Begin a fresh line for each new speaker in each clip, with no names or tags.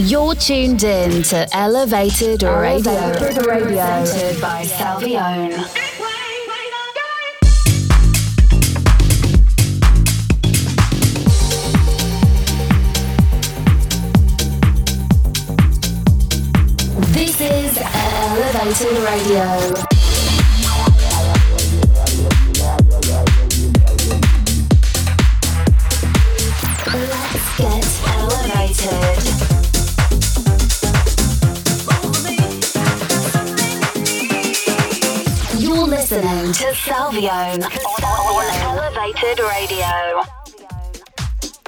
You're tuned in to Elevated Radio,
Elevated Radio.
presented by Salvione. This is Elevated Radio. On Elevated Radio.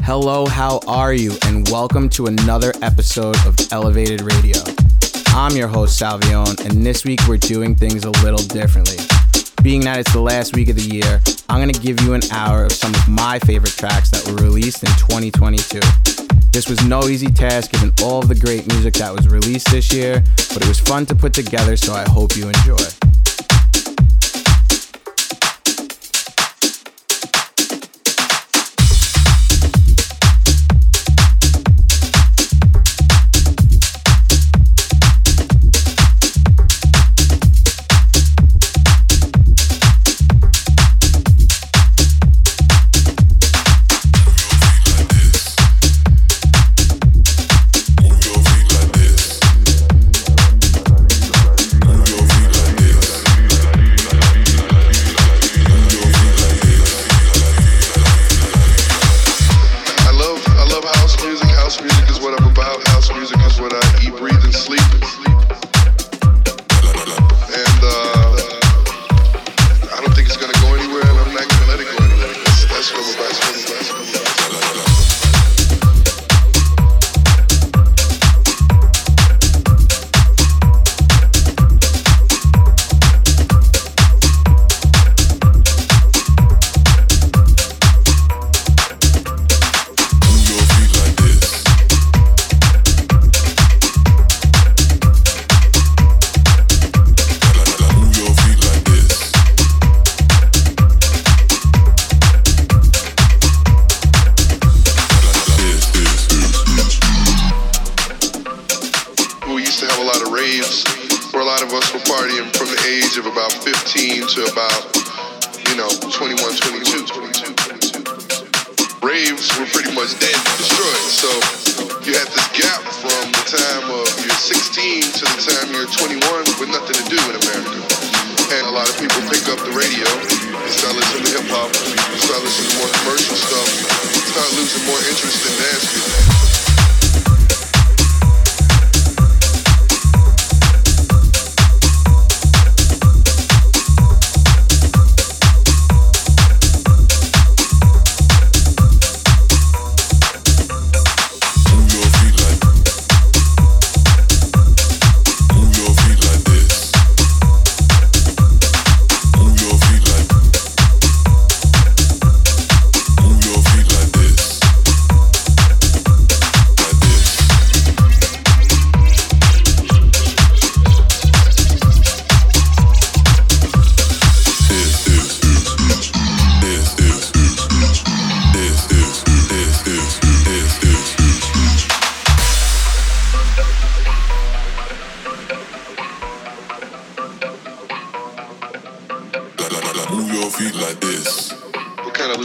Hello, how are you? And welcome to another episode of Elevated Radio. I'm your host, Salvione, and this week we're doing things a little differently. Being that it's the last week of the year, I'm going to give you an hour of some of my favorite tracks that were released in 2022. This was no easy task given all of the great music that was released this year, but it was fun to put together, so I hope you enjoy.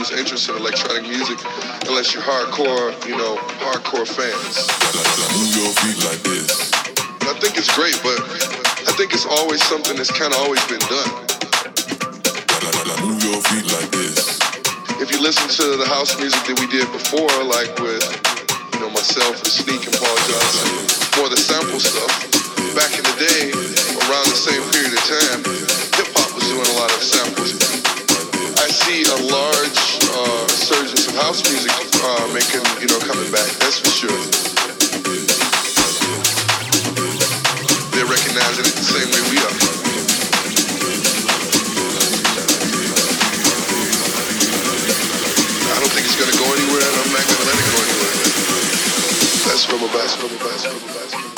Will kind lose interest in electronic music unless you're hardcore, you know, hardcore fans.
Move your feet like this.
And I think it's great, but I think it's always something that's kind of always been done.
Move your feet like this.
If you listen to the house music that we did before, like with, you know, myself and Sneak and Paul Johnson, more the sample stuff, back in the day, around the same period of time, hip hop was doing a lot of samples. I see a large uh, of house music making, you know, coming back. That's for sure. They're recognizing it the same way we are. I don't think it's gonna go anywhere, and I'm not gonna let it go anywhere. Rubber bass, rubber bass, rubber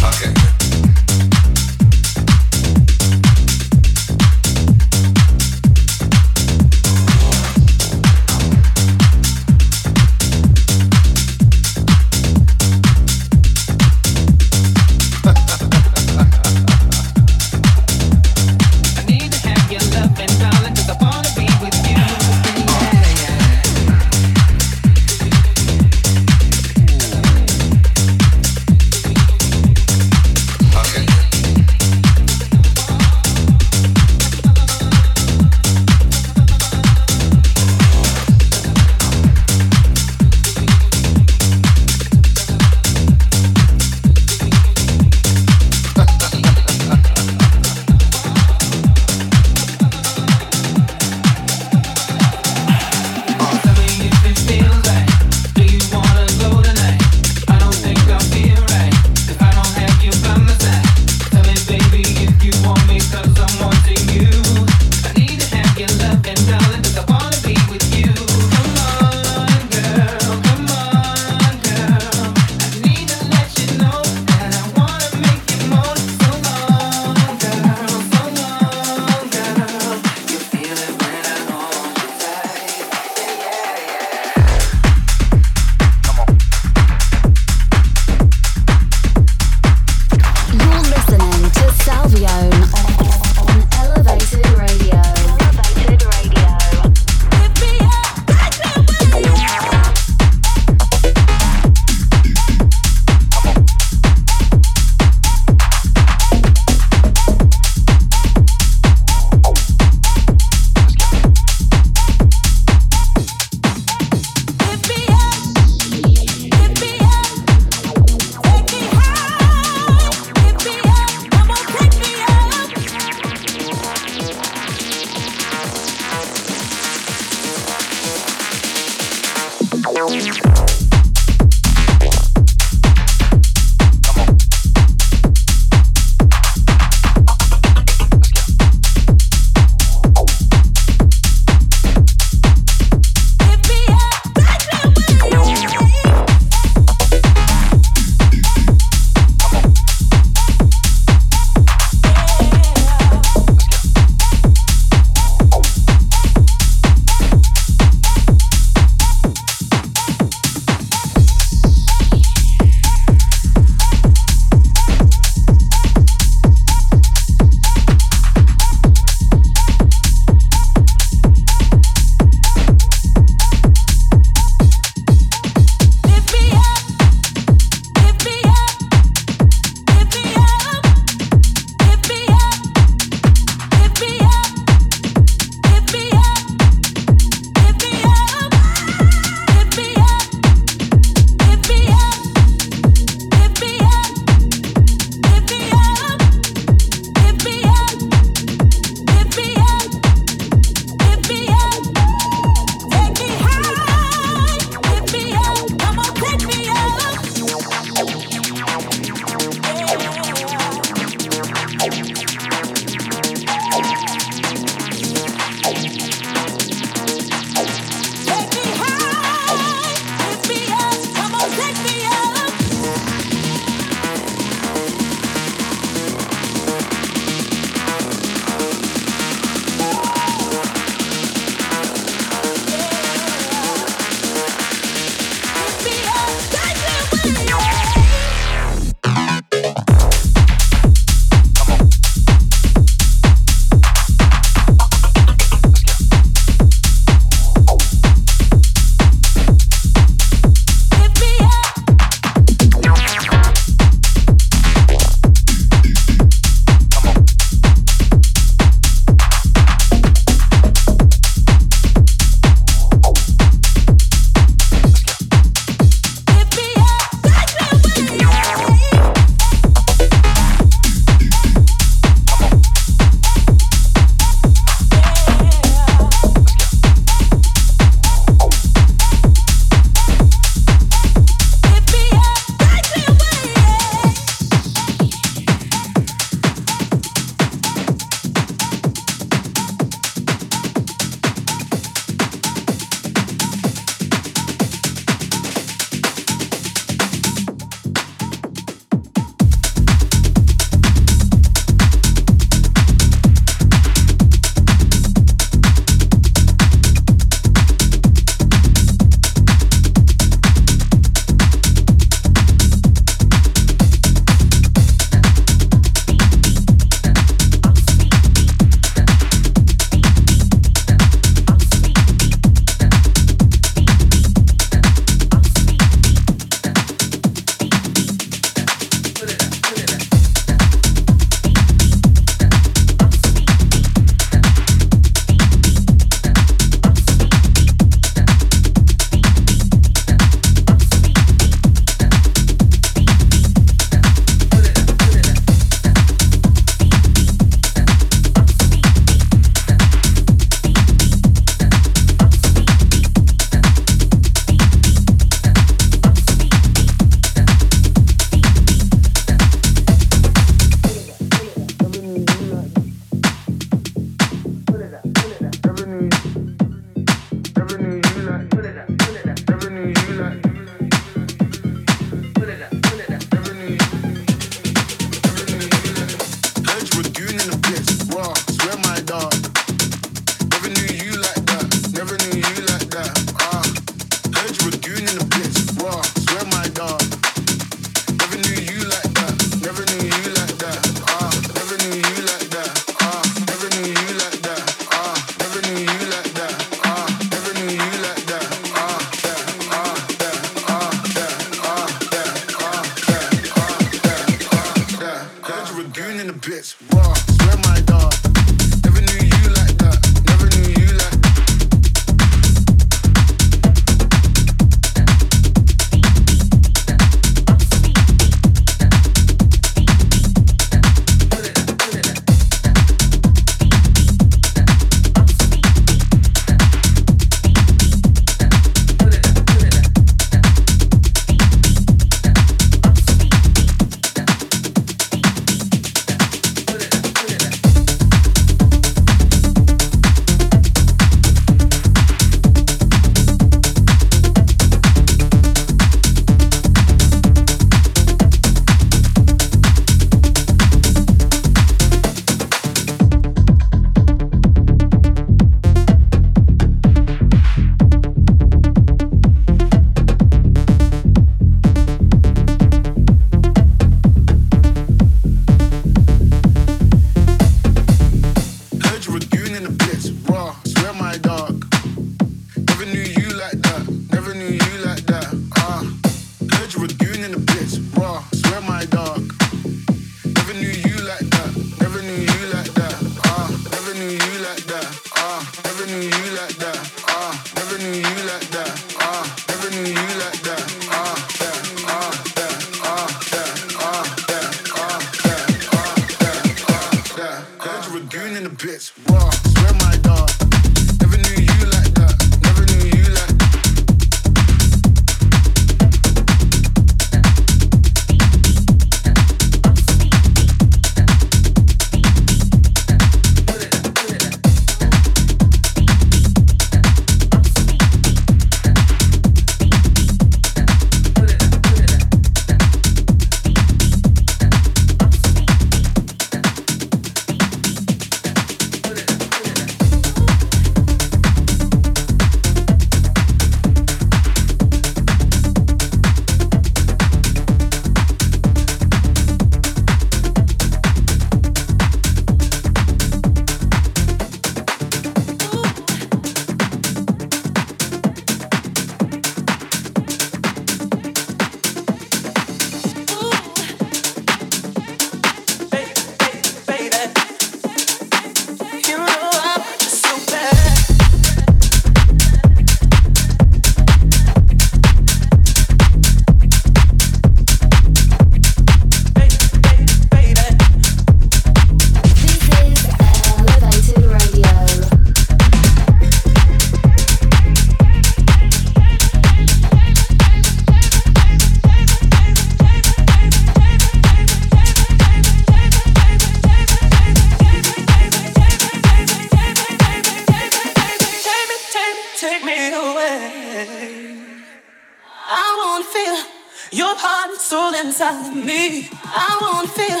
feel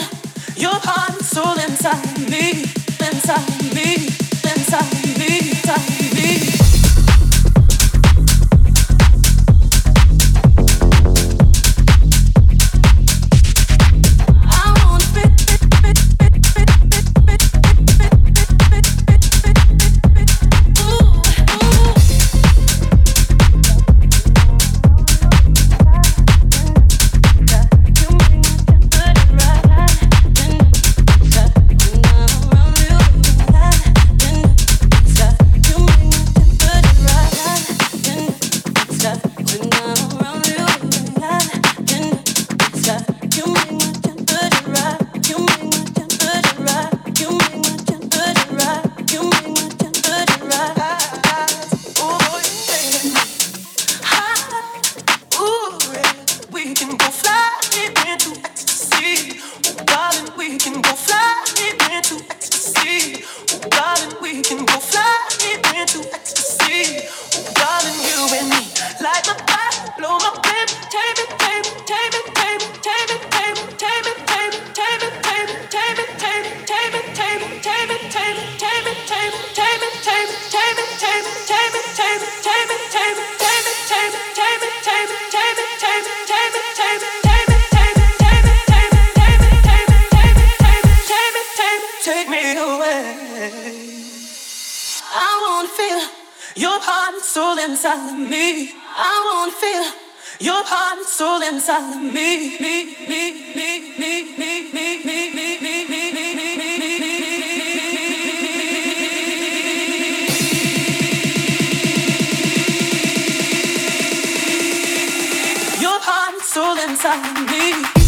your heart and soul inside me, inside me.
hands on
me.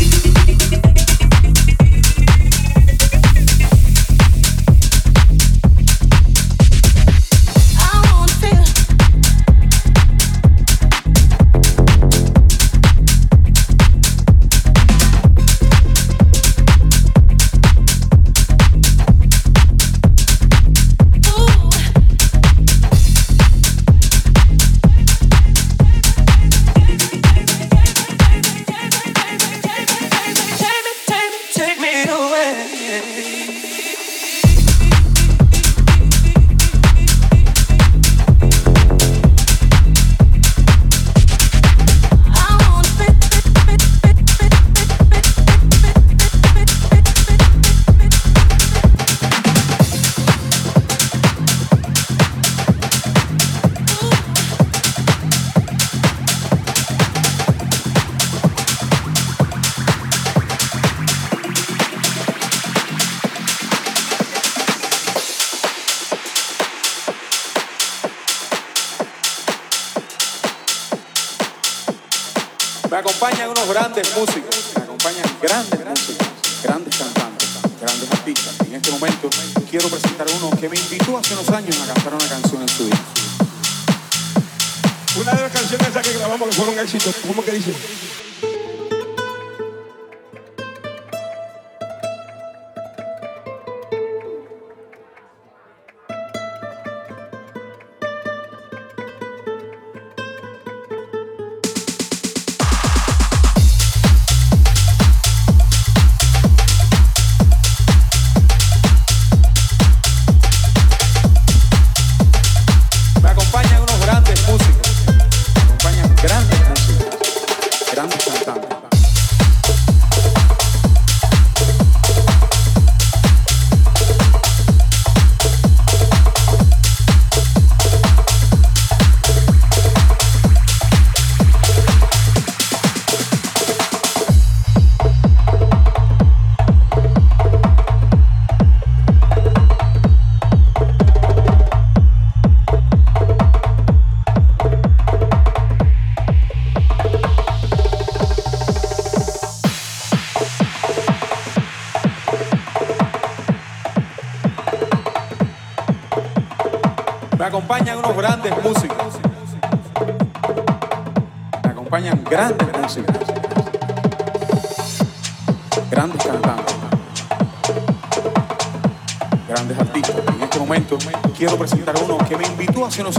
Grandes músicos,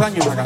años a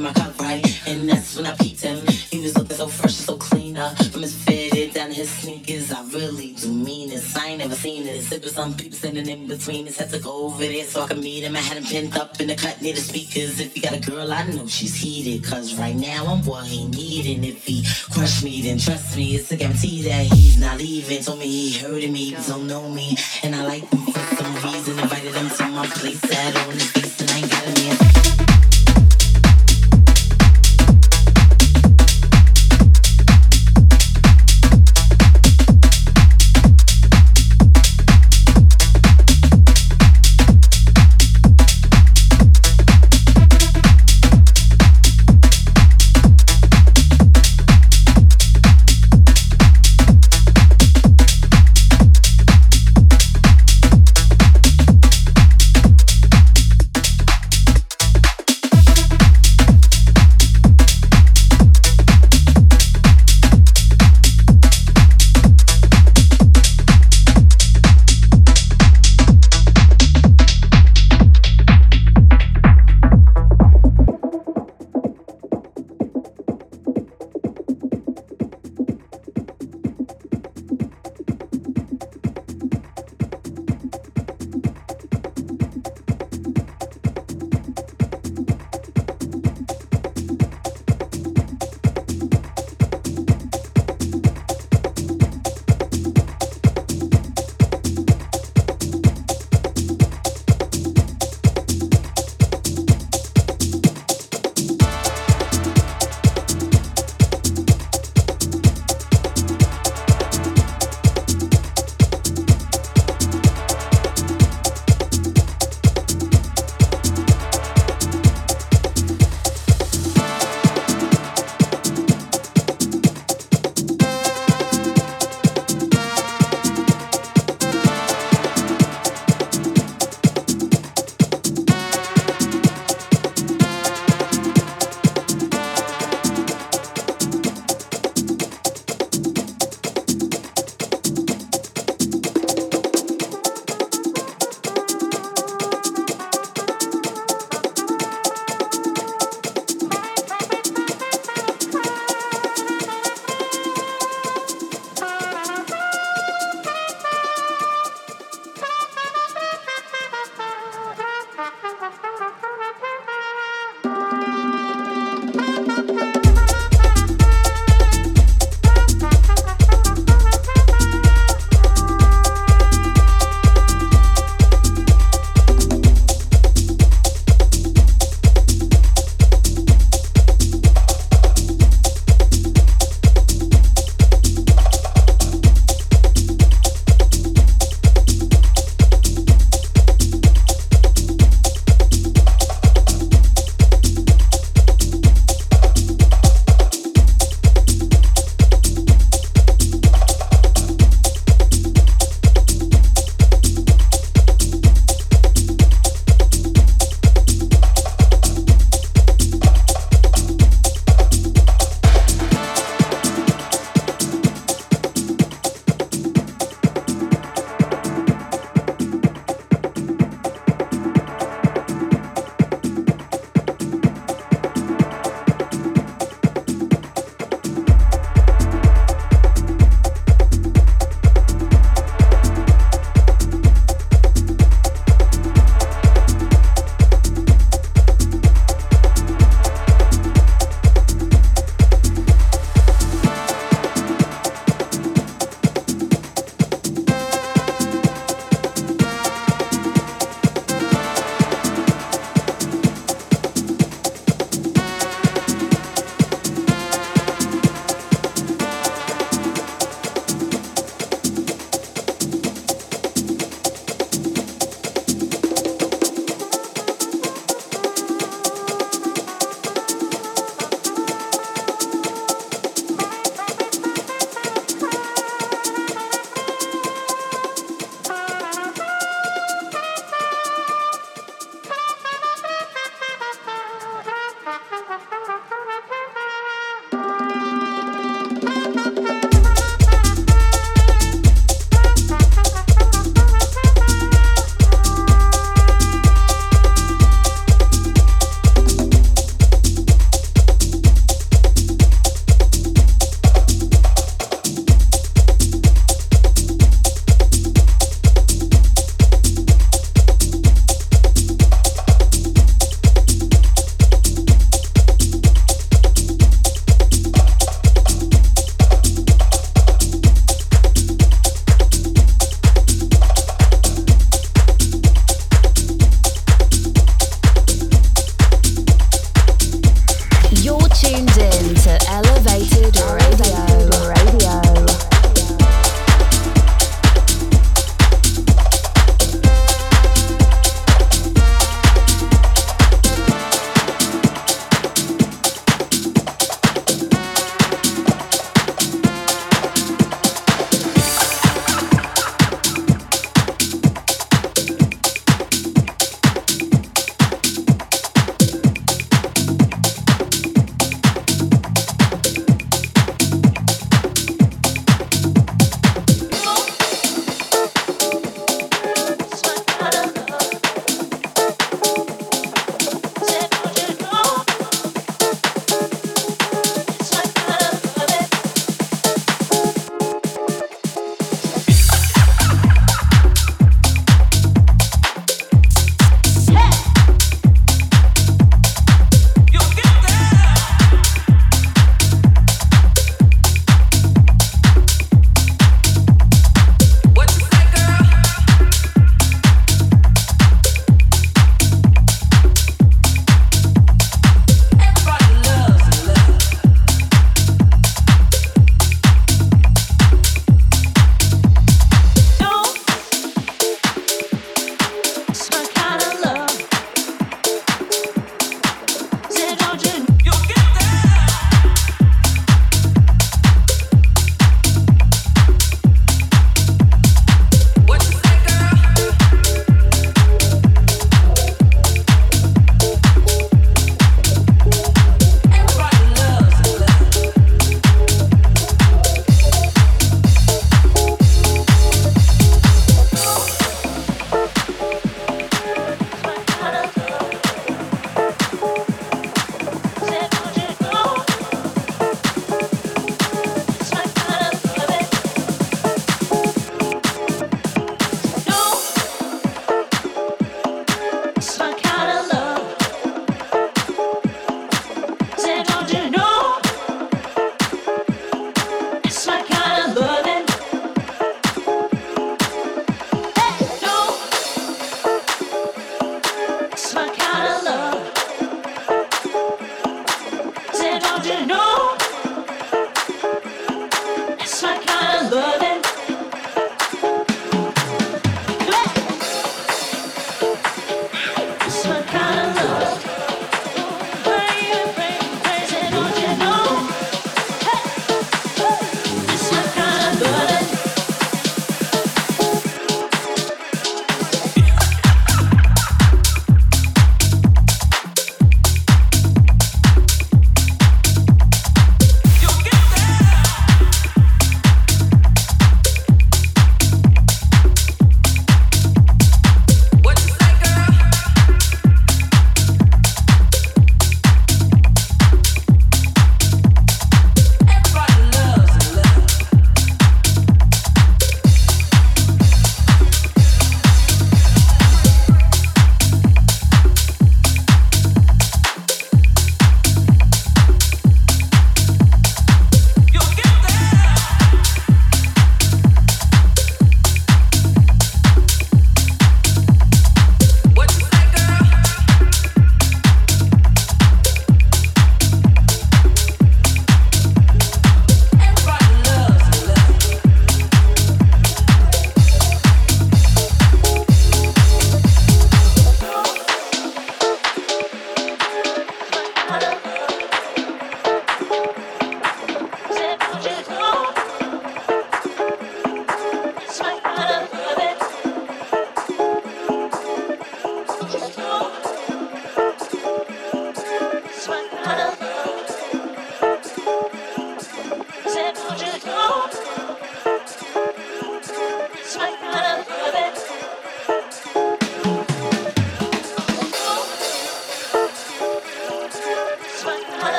my cup right. And that's when I peeped him. He was looking so fresh, so clean up. From his fitted down to his sneakers, I really do mean this. I ain't never seen it. For some people standing in between us. Had to go over there so I could meet him. I had him pinned up in the cut near the speakers. If you got a girl, I know she's heated. Cause right now I'm what he needing. If he crush me, then trust me. It's a guarantee that he's not leaving. Told me he heard me, but don't know me. And I like him for some reason. Invited him to my place, sat on his face, and I ain't got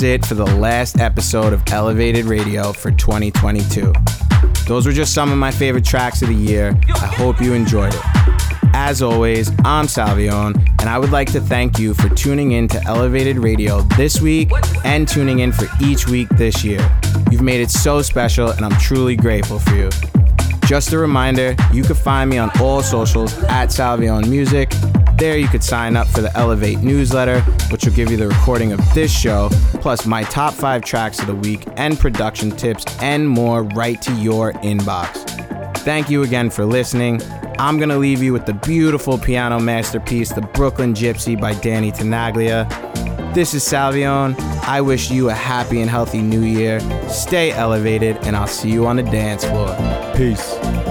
is it for the last episode of Elevated Radio for 2022. Those were just some of my favorite tracks of the year. I hope you enjoyed it. As always, I'm Salvione, and I would like to thank you for tuning in to Elevated Radio this week and tuning in for each week this year. You've made it so special, and I'm truly grateful for you. Just a reminder, you can find me on all socials at Salvione Music. There you could sign up for the Elevate newsletter, which will give you the recording of this show, plus my top five tracks of the week and production tips and more right to your inbox. Thank you again for listening. I'm going to leave you with the beautiful piano masterpiece, The Brooklyn Gypsy by Danny Tenaglia. This is Salvione. I wish you a happy and healthy new year. Stay elevated, and I'll see you on the dance floor. Peace.